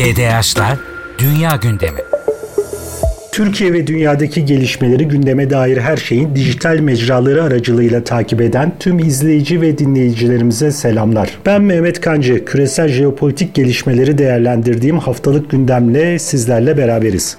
GDH'lar Dünya Gündemi Türkiye ve dünyadaki gelişmeleri gündeme dair her şeyin dijital mecraları aracılığıyla takip eden tüm izleyici ve dinleyicilerimize selamlar. Ben Mehmet Kancı, küresel jeopolitik gelişmeleri değerlendirdiğim haftalık gündemle sizlerle beraberiz.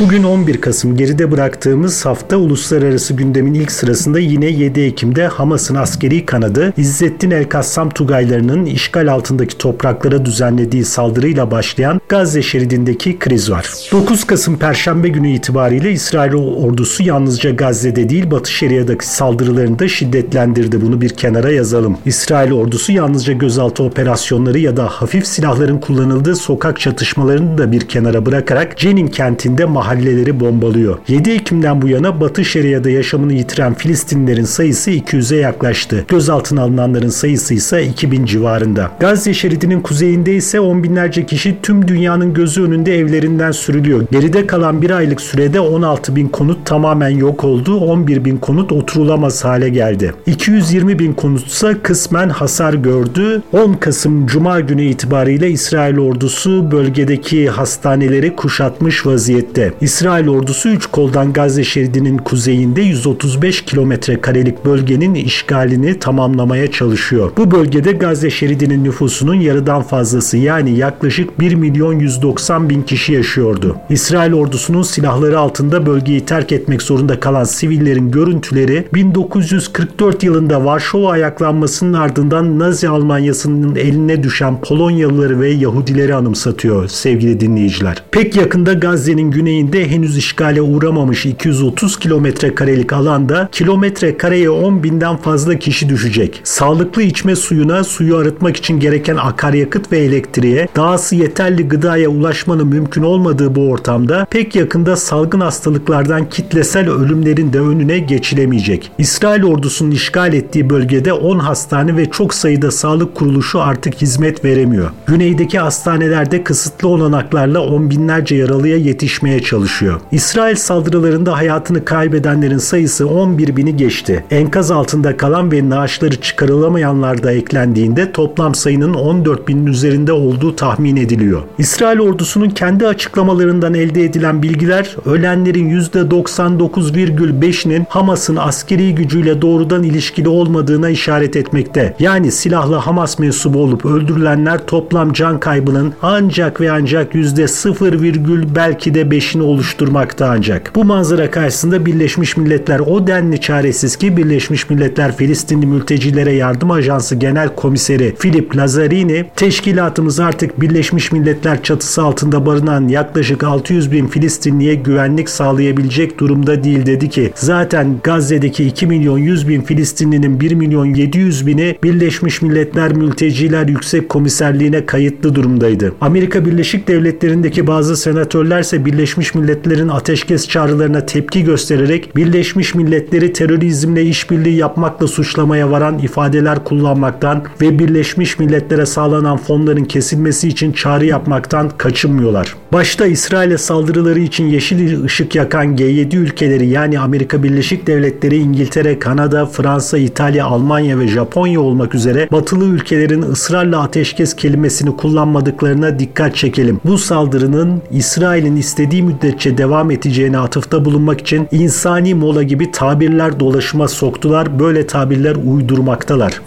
Bugün 11 Kasım geride bıraktığımız hafta uluslararası gündemin ilk sırasında yine 7 Ekim'de Hamas'ın askeri kanadı İzzettin El-Kassam Tugaylarının işgal altındaki topraklara düzenlediği saldırıyla başlayan Gazze şeridindeki kriz var. 9 Kasım Perşembe günü itibariyle İsrail ordusu yalnızca Gazze'de değil Batı Şeria'daki saldırılarını da şiddetlendirdi. Bunu bir kenara yazalım. İsrail ordusu yalnızca gözaltı operasyonları ya da hafif silahların kullanıldığı sokak çatışmalarını da bir kenara bırakarak Cenin kentinde mahalleleri bombalıyor. 7 Ekim'den bu yana Batı Şeria'da yaşamını yitiren Filistinlerin sayısı 200'e yaklaştı. Gözaltına alınanların sayısı ise 2000 civarında. Gazze şeridinin kuzeyinde ise on binlerce kişi tüm dünyanın gözü önünde evlerinden sürülüyor. Geride kalan bir aylık sürede 16 bin konut tamamen yok oldu. 11 bin konut oturulamaz hale geldi. 220 bin konutsa kısmen hasar gördü. 10 Kasım Cuma günü itibariyle İsrail ordusu bölgedeki hastaneleri kuşatmış vaziyette. İsrail ordusu 3 koldan Gazze şeridinin kuzeyinde 135 kilometre karelik bölgenin işgalini tamamlamaya çalışıyor. Bu bölgede Gazze şeridinin nüfusunun yarıdan fazlası yani yaklaşık 1 milyon 190 bin kişi yaşıyordu. İsrail ordusunun silahları altında bölgeyi terk etmek zorunda kalan sivillerin görüntüleri 1944 yılında Varşova ayaklanmasının ardından Nazi Almanyası'nın eline düşen Polonyalıları ve Yahudileri anımsatıyor sevgili dinleyiciler. Pek yakında Gazze'nin güneyinde henüz işgale uğramamış 230 kilometre karelik alanda kilometre kareye 10 binden fazla kişi düşecek. Sağlıklı içme suyuna, suyu arıtmak için gereken akaryakıt ve elektriğe, dahası yeterli gıdaya ulaşmanın mümkün olmadığı bu ortamda pek yakında yakında salgın hastalıklardan kitlesel ölümlerin de önüne geçilemeyecek. İsrail ordusunun işgal ettiği bölgede 10 hastane ve çok sayıda sağlık kuruluşu artık hizmet veremiyor. Güneydeki hastanelerde kısıtlı olanaklarla on binlerce yaralıya yetişmeye çalışıyor. İsrail saldırılarında hayatını kaybedenlerin sayısı 11 bini geçti. Enkaz altında kalan ve naaşları çıkarılamayanlar da eklendiğinde toplam sayının 14 binin üzerinde olduğu tahmin ediliyor. İsrail ordusunun kendi açıklamalarından elde edilen bilgiler Bilgiler ölenlerin %99,5'inin Hamas'ın askeri gücüyle doğrudan ilişkili olmadığına işaret etmekte. Yani silahlı Hamas mensubu olup öldürülenler toplam can kaybının ancak ve ancak %0, belki de 5'ini oluşturmakta ancak. Bu manzara karşısında Birleşmiş Milletler o denli çaresiz ki Birleşmiş Milletler Filistinli Mültecilere Yardım Ajansı Genel Komiseri Philip Lazzarini teşkilatımız artık Birleşmiş Milletler çatısı altında barınan yaklaşık 600 bin Filistinli güvenliğe güvenlik sağlayabilecek durumda değil dedi ki zaten Gazze'deki 2 milyon 100 bin Filistinlinin 1 milyon 700 bini Birleşmiş Milletler Mülteciler Yüksek Komiserliğine kayıtlı durumdaydı. Amerika Birleşik Devletleri'ndeki bazı senatörler ise Birleşmiş Milletler'in ateşkes çağrılarına tepki göstererek Birleşmiş Milletleri terörizmle işbirliği yapmakla suçlamaya varan ifadeler kullanmaktan ve Birleşmiş Milletler'e sağlanan fonların kesilmesi için çağrı yapmaktan kaçınmıyorlar. Başta İsrail'e saldırıları için yeşil ışık yakan G7 ülkeleri yani Amerika Birleşik Devletleri, İngiltere, Kanada, Fransa, İtalya, Almanya ve Japonya olmak üzere batılı ülkelerin ısrarla ateşkes kelimesini kullanmadıklarına dikkat çekelim. Bu saldırının İsrail'in istediği müddetçe devam edeceğine atıfta bulunmak için insani mola gibi tabirler dolaşıma soktular. Böyle tabirler uydurmaktalar.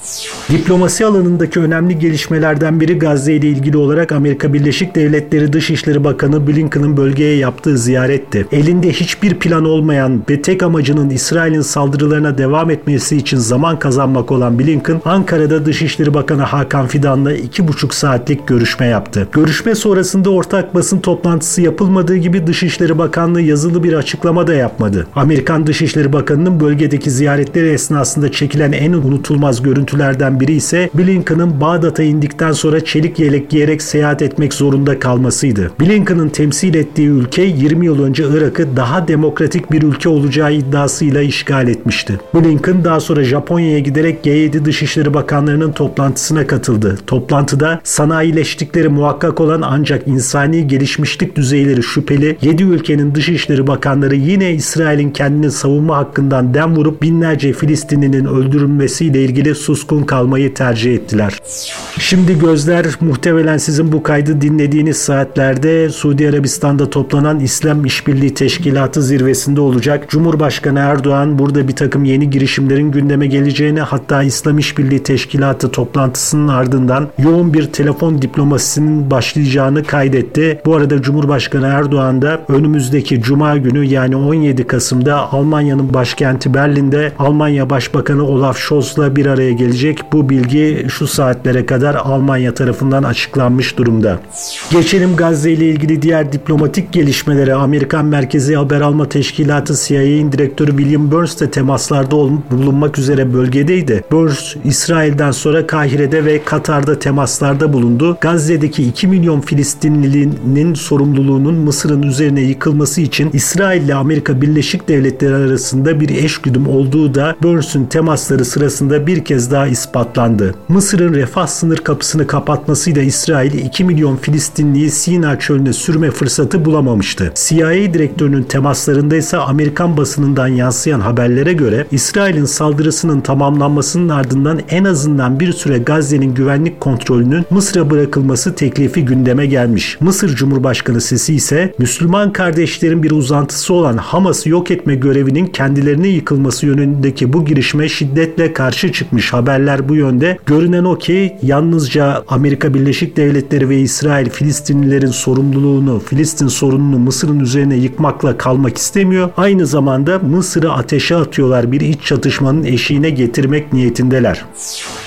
Diplomasi alanındaki önemli gelişmelerden biri Gazze ile ilgili olarak Amerika Birleşik Devletleri Dışişleri Bakanı Blinken'ın bölgeye yaptığı ziyaret ziyaretti. Elinde hiçbir plan olmayan ve tek amacının İsrail'in saldırılarına devam etmesi için zaman kazanmak olan Blinken, Ankara'da Dışişleri Bakanı Hakan Fidan'la iki buçuk saatlik görüşme yaptı. Görüşme sonrasında ortak basın toplantısı yapılmadığı gibi Dışişleri Bakanlığı yazılı bir açıklama da yapmadı. Amerikan Dışişleri Bakanı'nın bölgedeki ziyaretleri esnasında çekilen en unutulmaz görüntülerden biri ise Blinken'ın Bağdat'a indikten sonra çelik yelek giyerek seyahat etmek zorunda kalmasıydı. Blinken Blinken'ın temsil ettiği ülke 20 yıl önce Irak'ı daha demokratik bir ülke olacağı iddiasıyla işgal etmişti. Blinken daha sonra Japonya'ya giderek G7 Dışişleri Bakanlarının toplantısına katıldı. Toplantıda sanayileştikleri muhakkak olan ancak insani gelişmişlik düzeyleri şüpheli 7 ülkenin Dışişleri Bakanları yine İsrail'in kendini savunma hakkından dem vurup binlerce Filistinlinin öldürülmesiyle ilgili suskun kalmayı tercih ettiler. Şimdi gözler muhtemelen sizin bu kaydı dinlediğiniz saatlerde Suudi Arabistan'da toplanan İslam İşbirliği Teşkilatı zirvesinde olacak. Cumhurbaşkanı Erdoğan burada bir takım yeni girişimlerin gündeme geleceğini hatta İslam İşbirliği Teşkilatı toplantısının ardından yoğun bir telefon diplomasisinin başlayacağını kaydetti. Bu arada Cumhurbaşkanı Erdoğan da önümüzdeki Cuma günü yani 17 Kasım'da Almanya'nın başkenti Berlin'de Almanya Başbakanı Olaf Scholz'la bir araya gelecek. Bu bilgi şu saatlere kadar Almanya tarafından açıklanmış durumda. Geçelim Gazze ile ilgili diğer diplomatik gelişmelere. Amerikan Merkezi Haber Alma Teşkilatı CIA'in direktörü William Burns de temaslarda bulunmak üzere bölgedeydi. Burns, İsrail'den sonra Kahire'de ve Katar'da temaslarda bulundu. Gazze'deki 2 milyon Filistinlinin sorumluluğunun Mısır'ın üzerine yıkılması için İsrail ile Amerika Birleşik Devletleri arasında bir eşgüdüm olduğu da Burns'ün temasları sırasında bir kez daha ispatlandı. Mısır'ın refah sınır kapısını kapatmasıyla İsrail 2 milyon Filistinliyi Sina çölüne sürme fırsatı bulamamıştı. CIA direktörünün temaslarında ise Amerikan basınından yansıyan haberlere göre İsrail'in saldırısının tamamlanmasının ardından en azından bir süre Gazze'nin güvenlik kontrolünün Mısır'a bırakılması teklifi gündeme gelmiş. Mısır Cumhurbaşkanı sesi ise Müslüman kardeşlerin bir uzantısı olan Hamas'ı yok etme görevinin kendilerine yıkılması yönündeki bu girişime şiddetle karşı çıkmış. Haberler bu yönde. Görünen o ki yalnızca Amerika Birleşik Devletleri ve İsrail Filistinlilerin sorumluluğunu, Filistin sorununu Mısır'ın üzerine yıkmakla kalmak istemiyor. Aynı zamanda Mısır'ı ateşe atıyorlar. Bir iç çatışmanın eşiğine getirmek niyetindeler.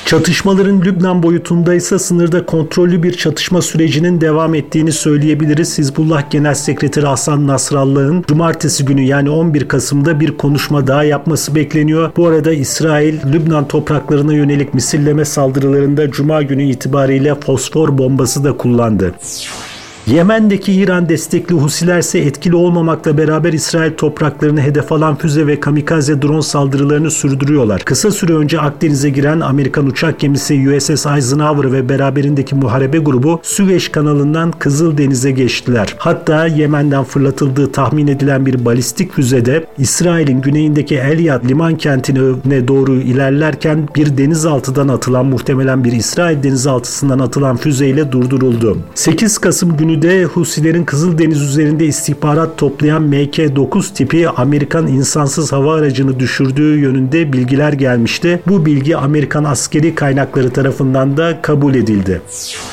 Çatışmaların Lübnan boyutunda ise sınırda kontrollü bir çatışma sürecinin devam ettiğini söyleyebiliriz. Hizbullah Genel Sekreteri Hasan Nasrallah'ın cumartesi günü yani 11 Kasım'da bir konuşma daha yapması bekleniyor. Bu arada İsrail Lübnan topraklarına yönelik misilleme saldırılarında cuma günü itibariyle fosfor bombası da kullandı. Yemen'deki İran destekli Husiler ise etkili olmamakla beraber İsrail topraklarını hedef alan füze ve kamikaze drone saldırılarını sürdürüyorlar. Kısa süre önce Akdeniz'e giren Amerikan uçak gemisi USS Eisenhower ve beraberindeki muharebe grubu Süveyş kanalından Kızıldeniz'e geçtiler. Hatta Yemen'den fırlatıldığı tahmin edilen bir balistik füzede İsrail'in güneyindeki Elyad liman kentine doğru ilerlerken bir denizaltıdan atılan muhtemelen bir İsrail denizaltısından atılan füzeyle durduruldu. 8 Kasım günü de Husilerin Kızıldeniz üzerinde istihbarat toplayan MK-9 tipi Amerikan insansız hava aracını düşürdüğü yönünde bilgiler gelmişti. Bu bilgi Amerikan askeri kaynakları tarafından da kabul edildi.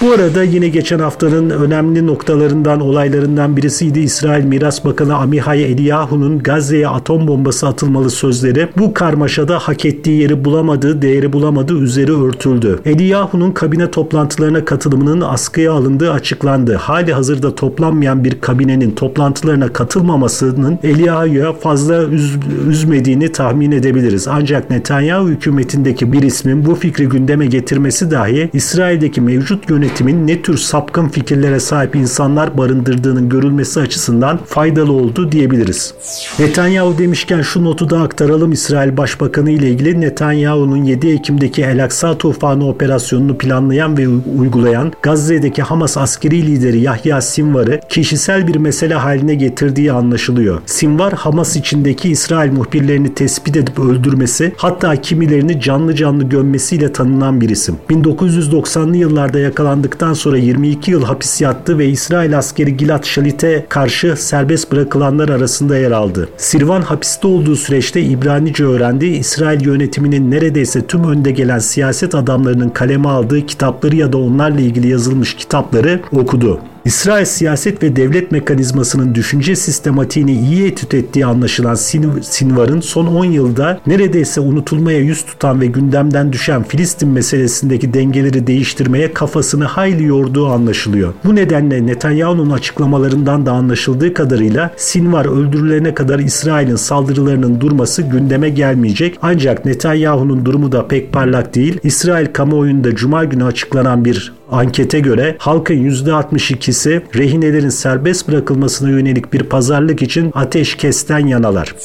Bu arada yine geçen haftanın önemli noktalarından, olaylarından birisiydi İsrail Miras Bakanı Amihai Eliyahu'nun Gazze'ye atom bombası atılmalı sözleri. Bu karmaşada hak ettiği yeri bulamadı, değeri bulamadı, üzeri örtüldü. Eliyahu'nun kabine toplantılarına katılımının askıya alındığı açıklandı. Hali hazırda toplanmayan bir kabinenin toplantılarına katılmamasının Eliyahu'ya fazla üz, üzmediğini tahmin edebiliriz. Ancak Netanyahu hükümetindeki bir ismin bu fikri gündeme getirmesi dahi İsrail'deki mevcut yönetimin ne tür sapkın fikirlere sahip insanlar barındırdığının görülmesi açısından faydalı oldu diyebiliriz. Netanyahu demişken şu notu da aktaralım İsrail Başbakanı ile ilgili Netanyahu'nun 7 Ekim'deki El Aksa tufanı operasyonunu planlayan ve uygulayan Gazze'deki Hamas askeri lideri Yahya Yahya Sinvar'ı kişisel bir mesele haline getirdiği anlaşılıyor. Sinvar Hamas içindeki İsrail muhbirlerini tespit edip öldürmesi hatta kimilerini canlı canlı gömmesiyle tanınan bir isim. 1990'lı yıllarda yakalandıktan sonra 22 yıl hapis yattı ve İsrail askeri Gilad Şalit'e karşı serbest bırakılanlar arasında yer aldı. Sirvan hapiste olduğu süreçte İbranice öğrendi. İsrail yönetiminin neredeyse tüm önde gelen siyaset adamlarının kaleme aldığı kitapları ya da onlarla ilgili yazılmış kitapları okudu. İsrail siyaset ve devlet mekanizmasının düşünce sistematiğini iyi etüt ettiği anlaşılan Sinvar'ın son 10 yılda neredeyse unutulmaya yüz tutan ve gündemden düşen Filistin meselesindeki dengeleri değiştirmeye kafasını hayli yorduğu anlaşılıyor. Bu nedenle Netanyahu'nun açıklamalarından da anlaşıldığı kadarıyla Sinvar öldürülene kadar İsrail'in saldırılarının durması gündeme gelmeyecek. Ancak Netanyahu'nun durumu da pek parlak değil. İsrail kamuoyunda cuma günü açıklanan bir ankete göre halkın %62'si rehinelerin serbest bırakılmasına yönelik bir pazarlık için ateşkesten yanalar.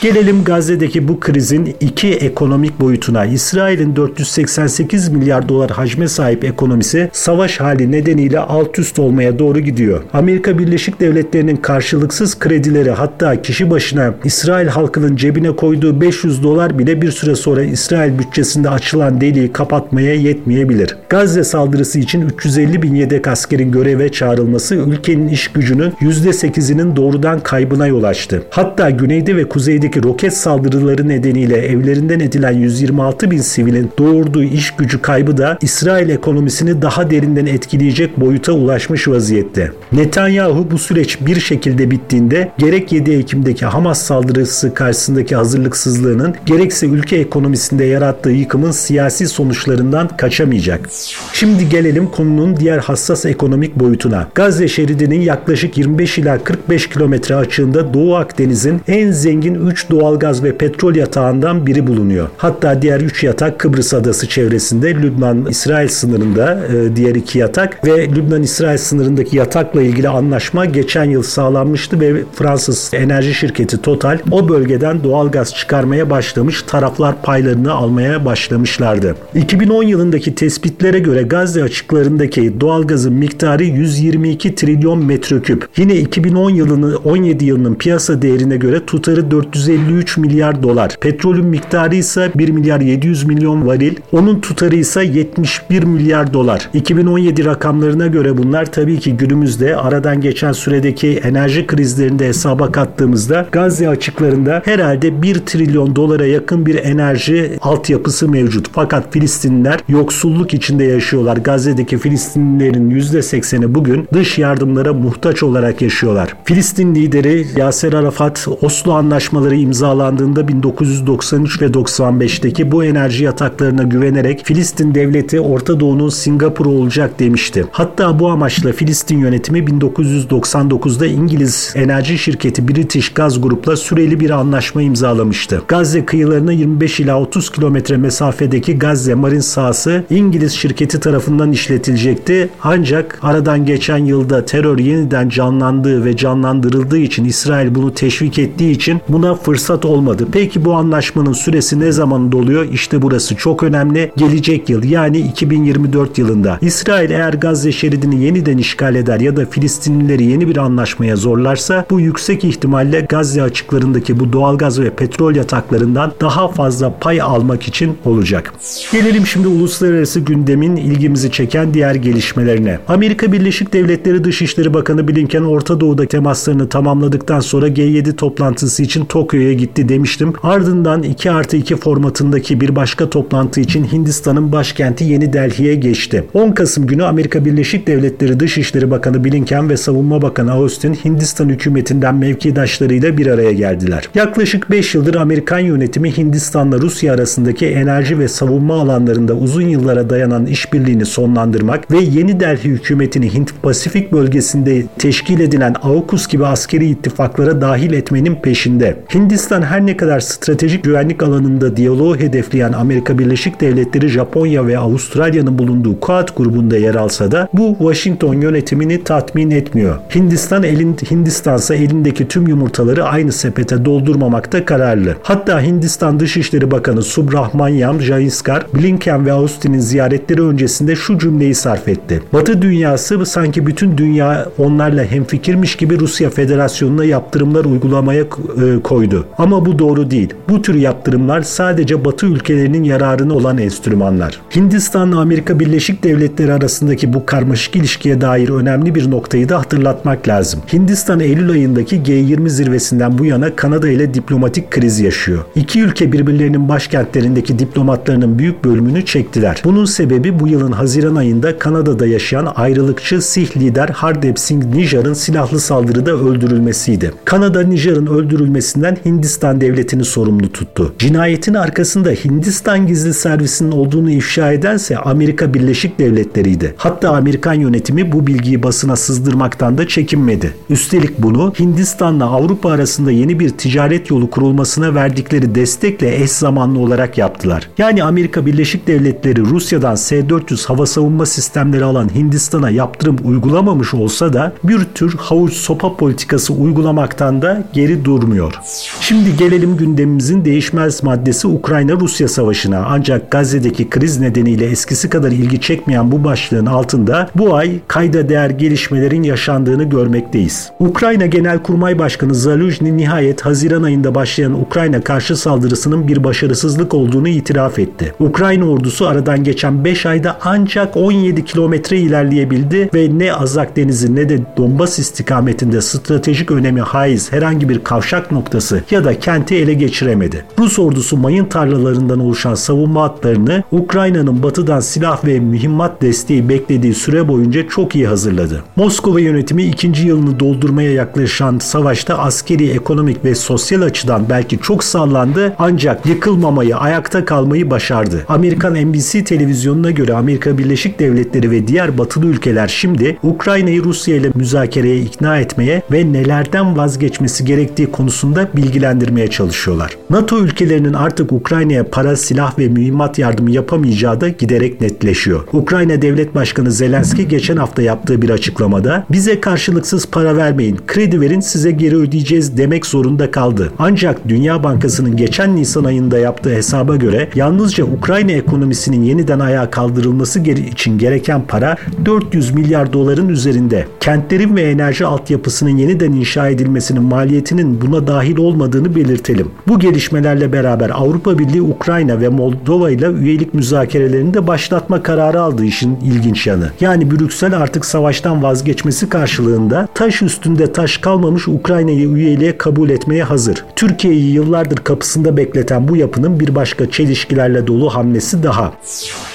Gelelim Gazze'deki bu krizin iki ekonomik boyutuna. İsrail'in 488 milyar dolar hacme sahip ekonomisi savaş hali nedeniyle alt üst olmaya doğru gidiyor. Amerika Birleşik Devletleri'nin karşılıksız kredileri hatta kişi başına İsrail halkının cebine koyduğu 500 dolar bile bir süre sonra İsrail bütçesinde açılan deliği kapatmaya yetmeyebilir. Gazze saldırısı için 350 bin yedek askerin göreve çağrılması ülkenin iş gücünün %8'inin doğrudan kaybına yol açtı. Hatta güneyde ve kuzeydeki roket saldırıları nedeniyle evlerinden edilen 126 bin sivilin doğurduğu iş gücü kaybı da İsrail ekonomisini daha derinden etkileyecek boyuta ulaşmış vaziyette. Netanyahu bu süreç bir şekilde bittiğinde gerek 7 Ekim'deki Hamas saldırısı karşısındaki hazırlıksızlığının gerekse ülke ekonomisinde yarattığı yıkımın siyasi sonuçlarından kaçamayacak. Şimdi gelelim konunun diğer hassas ekonomik boyutuna. Gazze şeridinin yaklaşık 25 ila 45 kilometre açığında Doğu Akdeniz'in en zengin 3 doğalgaz ve petrol yatağından biri bulunuyor. Hatta diğer 3 yatak Kıbrıs adası çevresinde Lübnan-İsrail sınırında e, diğer 2 yatak ve Lübnan-İsrail sınırındaki yatakla ilgili anlaşma geçen yıl sağlanmıştı ve Fransız enerji şirketi Total o bölgeden doğalgaz çıkarmaya başlamış taraflar paylarını almaya başlamışlardı. 2010 yılındaki tespitlere göre Gazze açıklarındaki doğalgazın miktarı 122 trilyon metreküp. Yine 2010 yılını 17 yılının piyasa değerine göre tutarı 453 milyar dolar. Petrolün miktarı ise 1 milyar 700 milyon varil. Onun tutarı ise 71 milyar dolar. 2017 rakamlarına göre bunlar tabii ki günümüzde aradan geçen süredeki enerji krizlerinde hesaba kattığımızda Gazze açıklarında herhalde 1 trilyon dolara yakın bir enerji altyapısı mevcut. Fakat Filistinliler yoksulluk içinde yaşıyorlar. Gazze'deki Filistinlilerin %80'i bugün dış yardımlara muhtaç olarak yaşıyorlar. Filistin lideri Yaser Arafat Oslo anlaşmaları imzalandığında 1993 ve 95'teki bu enerji yataklarına güvenerek Filistin devleti Orta Doğu'nun Singapur'u olacak demişti. Hatta bu amaçla Filistin yönetimi 1999'da İngiliz enerji şirketi British Gaz Group'la süreli bir anlaşma imzalamıştı. Gazze kıyılarına 25 ila 30 kilometre mesafedeki Gazze marin sahası İngiliz şirketi tarafından işletilecekti. Ancak aradan geçen yılda terör yeniden canlandığı ve canlandırıldığı için İsrail bunu teşvik ettiği için buna fırsat olmadı. Peki bu anlaşmanın süresi ne zaman doluyor? İşte burası çok önemli. Gelecek yıl yani 2024 yılında İsrail eğer Gazze şeridini yeniden işgal eder ya da Filistinlileri yeni bir anlaşmaya zorlarsa bu yüksek ihtimalle Gazze açıklarındaki bu doğalgaz ve petrol yataklarından daha fazla pay almak için olacak. Gelelim şimdi uluslararası gündemin ilgimizi çeken diğer gelişmelerine. Amerika Birleşik Devletleri Dışişleri Bakanı Blinken Orta Doğu'da temaslarını tamamladıktan sonra G7 toplantısı için Tokyo'ya gitti demiştim. Ardından 2 artı 2 formatındaki bir başka toplantı için Hindistan'ın başkenti Yeni Delhi'ye geçti. 10 Kasım günü Amerika Birleşik Devletleri Dışişleri Bakanı Blinken ve Savunma Bakanı Austin Hindistan hükümetinden mevkidaşlarıyla bir araya geldiler. Yaklaşık 5 yıldır Amerikan yönetimi Hindistan'la Rusya arasındaki enerji ve savunma alanlarında uzun yıllara dayanan işbirliğini sonlandırmak ve Yeni Delhi hükümetini Hint Pasifik bölgesinde teşkil edilen AUKUS gibi askeri ittifaklara dahil etmenin peşinde. Hindistan her ne kadar stratejik güvenlik alanında diyaloğu hedefleyen Amerika Birleşik Devletleri, Japonya ve Avustralya'nın bulunduğu Quad grubunda yer alsa da bu Washington yönetimini tatmin etmiyor. Hindistan elin Hindistansa elindeki tüm yumurtaları aynı sepete doldurmamakta kararlı. Hatta Hindistan Dışişleri Bakanı Subrahmanyam Jaiscar, Blinken ve Austin'in ziyaretleri öncesinde şu cümleyi sarf etti. Batı dünyası sanki bütün dünya onlarla hemfikirmiş gibi Rusya Federasyonu'na yaptırımlar uygulamaya e, koydu. Ama bu doğru değil. Bu tür yaptırımlar sadece Batı ülkelerinin yararına olan enstrümanlar. Hindistan'la Amerika Birleşik Devletleri arasındaki bu karmaşık ilişkiye dair önemli bir noktayı da hatırlatmak lazım. Hindistan Eylül ayındaki G20 zirvesinden bu yana Kanada ile diplomatik kriz yaşıyor. İki ülke birbirlerinin başkentlerindeki diplomatlarının büyük bölümünü çektiler. Bunun sebebi bu yılın Haziran ayında Kanada'da yaşayan ayrılıkçı Sih lider Hardep Singh Nijar'ın silahlı saldırıda öldürülmesiydi. Kanada Nijar'ın öldürülmesinden Hindistan devletini sorumlu tuttu. Cinayetin arkasında Hindistan gizli servisinin olduğunu ifşa edense Amerika Birleşik Devletleri'ydi. Hatta Amerikan yönetimi bu bilgiyi basına sızdırmaktan da çekinmedi. Üstelik bunu Hindistan'la Avrupa arasında yeni bir ticaret yolu kurulmasına verdikleri destekle eş zamanlı olarak yaptılar. Yani Amerika Birleşik Devletleri Rusya'dan S-400 hava savunma savunma sistemleri alan Hindistan'a yaptırım uygulamamış olsa da bir tür havuç sopa politikası uygulamaktan da geri durmuyor. Şimdi gelelim gündemimizin değişmez maddesi Ukrayna-Rusya savaşına. Ancak Gazze'deki kriz nedeniyle eskisi kadar ilgi çekmeyen bu başlığın altında bu ay kayda değer gelişmelerin yaşandığını görmekteyiz. Ukrayna Genelkurmay Başkanı Zaluzhny nihayet Haziran ayında başlayan Ukrayna karşı saldırısının bir başarısızlık olduğunu itiraf etti. Ukrayna ordusu aradan geçen 5 ayda ancak 17 kilometre ilerleyebildi ve ne Azak Denizi ne de Donbas istikametinde stratejik önemi haiz herhangi bir kavşak noktası ya da kenti ele geçiremedi. Rus ordusu mayın tarlalarından oluşan savunma hatlarını Ukrayna'nın batıdan silah ve mühimmat desteği beklediği süre boyunca çok iyi hazırladı. Moskova yönetimi ikinci yılını doldurmaya yaklaşan savaşta askeri, ekonomik ve sosyal açıdan belki çok sallandı ancak yıkılmamayı, ayakta kalmayı başardı. Amerikan NBC televizyonuna göre Amerika Birleşik Devletleri ve diğer batılı ülkeler şimdi Ukrayna'yı Rusya ile müzakereye ikna etmeye ve nelerden vazgeçmesi gerektiği konusunda bilgilendirmeye çalışıyorlar. NATO ülkelerinin artık Ukrayna'ya para, silah ve mühimmat yardımı yapamayacağı da giderek netleşiyor. Ukrayna Devlet Başkanı Zelenski geçen hafta yaptığı bir açıklamada bize karşılıksız para vermeyin, kredi verin size geri ödeyeceğiz demek zorunda kaldı. Ancak Dünya Bankası'nın geçen Nisan ayında yaptığı hesaba göre yalnızca Ukrayna ekonomisinin yeniden ayağa kaldırılması için gereken para 400 milyar doların üzerinde. Kentlerin ve enerji altyapısının yeniden inşa edilmesinin maliyetinin buna dahil olmadığını belirtelim. Bu gelişmelerle beraber Avrupa Birliği Ukrayna ve Moldova ile üyelik müzakerelerini de başlatma kararı aldı işin ilginç yanı. Yani Brüksel artık savaştan vazgeçmesi karşılığında taş üstünde taş kalmamış Ukrayna'yı üyeliğe kabul etmeye hazır. Türkiye'yi yıllardır kapısında bekleten bu yapının bir başka çelişkilerle dolu hamlesi daha.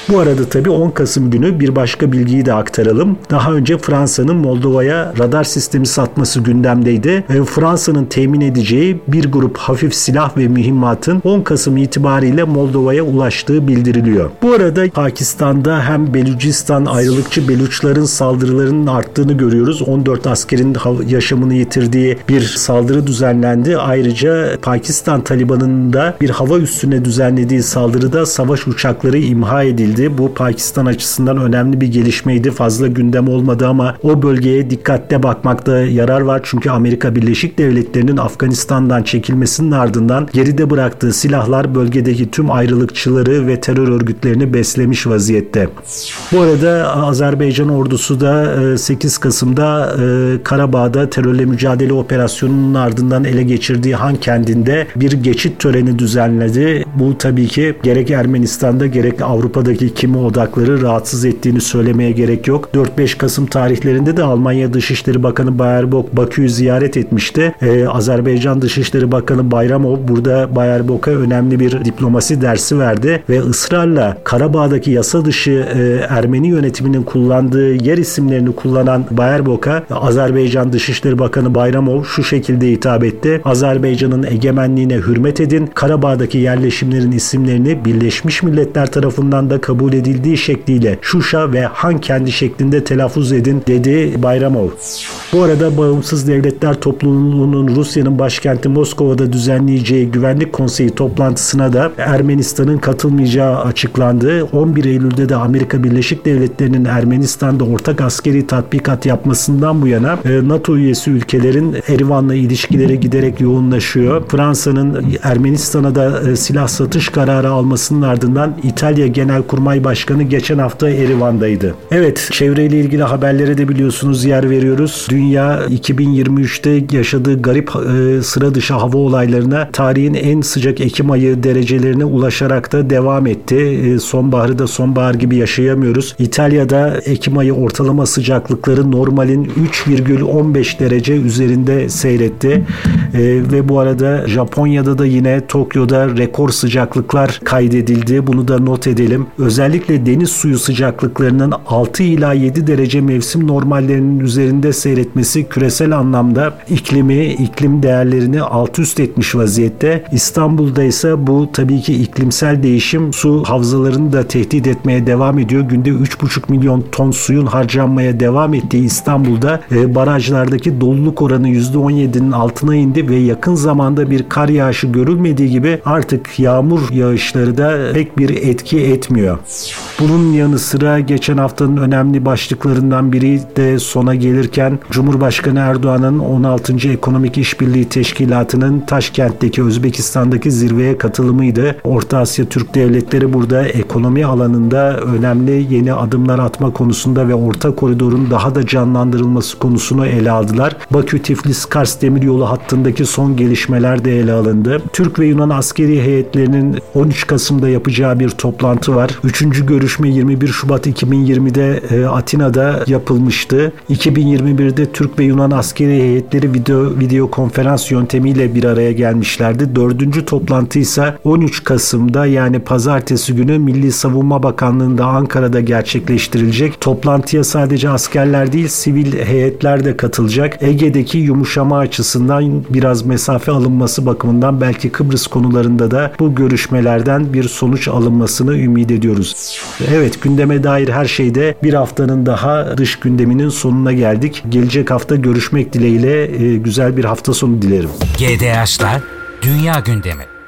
Bu arada tabii 10 Kasım günü bir başka bilgiyi de aktaralım. Daha önce Fransa'nın Moldova'ya radar sistemi satması gündemdeydi. Fransa'nın temin edeceği bir grup hafif silah ve mühimmatın 10 Kasım itibariyle Moldova'ya ulaştığı bildiriliyor. Bu arada Pakistan'da hem Belucistan ayrılıkçı Beluçların saldırılarının arttığını görüyoruz. 14 askerin yaşamını yitirdiği bir saldırı düzenlendi. Ayrıca Pakistan Taliban'ın da bir hava üssüne düzenlediği saldırıda savaş uçakları imha edildi. Bu Pakistan açısından önemli bir gelişmeydi. Fazla gündem olmadı ama o bölgeye dikkatle bakmakta yarar var. Çünkü Amerika Birleşik Devletleri'nin Afganistan'dan çekilmesinin ardından geride bıraktığı silahlar bölgedeki tüm ayrılıkçıları ve terör örgütlerini beslemiş vaziyette. Bu arada Azerbaycan ordusu da 8 Kasım'da Karabağ'da terörle mücadele operasyonunun ardından ele geçirdiği Han kendinde bir geçit töreni düzenledi. Bu tabii ki gerek Ermenistan'da gerek Avrupa'daki kimi odakları rahatsız ettiğini söylemeye gerek yok. 4-5 Kasım tarihlerinde de Almanya Dışişleri Bakanı Bayerbok Bakü'yü ziyaret etmişti. Ee, Azerbaycan Dışişleri Bakanı Bayramov burada Bayerbok'a önemli bir diplomasi dersi verdi ve ısrarla Karabağ'daki yasa dışı e, Ermeni yönetiminin kullandığı yer isimlerini kullanan Bayerbok'a Azerbaycan Dışişleri Bakanı Bayramov şu şekilde hitap etti. Azerbaycan'ın egemenliğine hürmet edin. Karabağ'daki yerleşimlerin isimlerini Birleşmiş Milletler tarafından da kabul edildiği şekliyle Şuşa ve Han kendi şeklinde telaffuz edin dedi Bayramov. Bu arada Bağımsız Devletler Topluluğu'nun Rusya'nın başkenti Moskova'da düzenleyeceği Güvenlik Konseyi toplantısına da Ermenistan'ın katılmayacağı açıklandı. 11 Eylül'de de Amerika Birleşik Devletleri'nin Ermenistan'da ortak askeri tatbikat yapmasından bu yana e, NATO üyesi ülkelerin Erivan'la ilişkileri giderek yoğunlaşıyor. Fransa'nın Ermenistan'a da e, silah satış kararı almasının ardından İtalya Genelkurmay Başkanı geçen hafta Erivan'daydı. Evet, çevreyle ilgili haberlere de biliyorsunuz yer veriyoruz. Dünya 2023'te yaşadığı garip e, sıra dışı hava olaylarına tarihin en sıcak Ekim ayı derecelerine ulaşarak da devam etti. E, sonbaharı da sonbahar gibi yaşayamıyoruz. İtalya'da Ekim ayı ortalama sıcaklıkları normalin 3,15 derece üzerinde seyretti. E, ve bu arada Japonya'da da yine Tokyo'da rekor sıcaklıklar kaydedildi. Bunu da not edelim. Özellikle deniz suyu sıcaklıklarının 6 ila 7 derece mevsim normallerinin üzerinde seyretmesi küresel anlamda iklimi, iklim değerlerini alt üst etmiş vaziyette. İstanbul'da ise bu tabii ki iklimsel değişim su havzalarını da tehdit etmeye devam ediyor. Günde 3,5 milyon ton suyun harcanmaya devam ettiği İstanbul'da e, barajlardaki doluluk oranı %17'nin altına indi ve yakın zamanda bir kar yağışı görülmediği gibi artık yağmur yağışları da pek bir etki etmiyor. Bunun yanı sıra geçen haftanın önemli başlıklarından biri de sona gelirken Cumhurbaşkanı Erdoğan'ın 16. Ekonomik İşbirliği Teşkilatı'nın Taşkent'teki Özbekistan'daki zirveye katılımıydı. Orta Asya Türk devletleri burada ekonomi alanında önemli yeni adımlar atma konusunda ve orta koridorun daha da canlandırılması konusunu ele aldılar. Bakü-Tiflis-Kars demiryolu hattındaki son gelişmeler de ele alındı. Türk ve Yunan askeri heyetlerinin 13 Kasım'da yapacağı bir toplantı var. Üçüncü görüşme 21 Şubat 2020'de e, Atina'da yapılmıştı. 2021'de Türk ve Yunan askeri heyetleri video video konferans yöntemiyle bir araya gelmişlerdi. Dördüncü toplantı ise 13 Kasım'da yani pazartesi günü Milli Savunma Bakanlığı'nda Ankara'da gerçekleştirilecek. Toplantıya sadece askerler değil sivil heyetler de katılacak. Ege'deki yumuşama açısından biraz mesafe alınması bakımından belki Kıbrıs konularında da bu görüşmelerden bir sonuç alınmasını ümit ediyoruz. Evet gündeme dair her şeyde bir haftanın daha dış gündeminin sonuna geldik. Gelecek hafta görüşmek dileğiyle e, güzel bir hafta sonu dilerim. GDH'lar Dünya Gündemi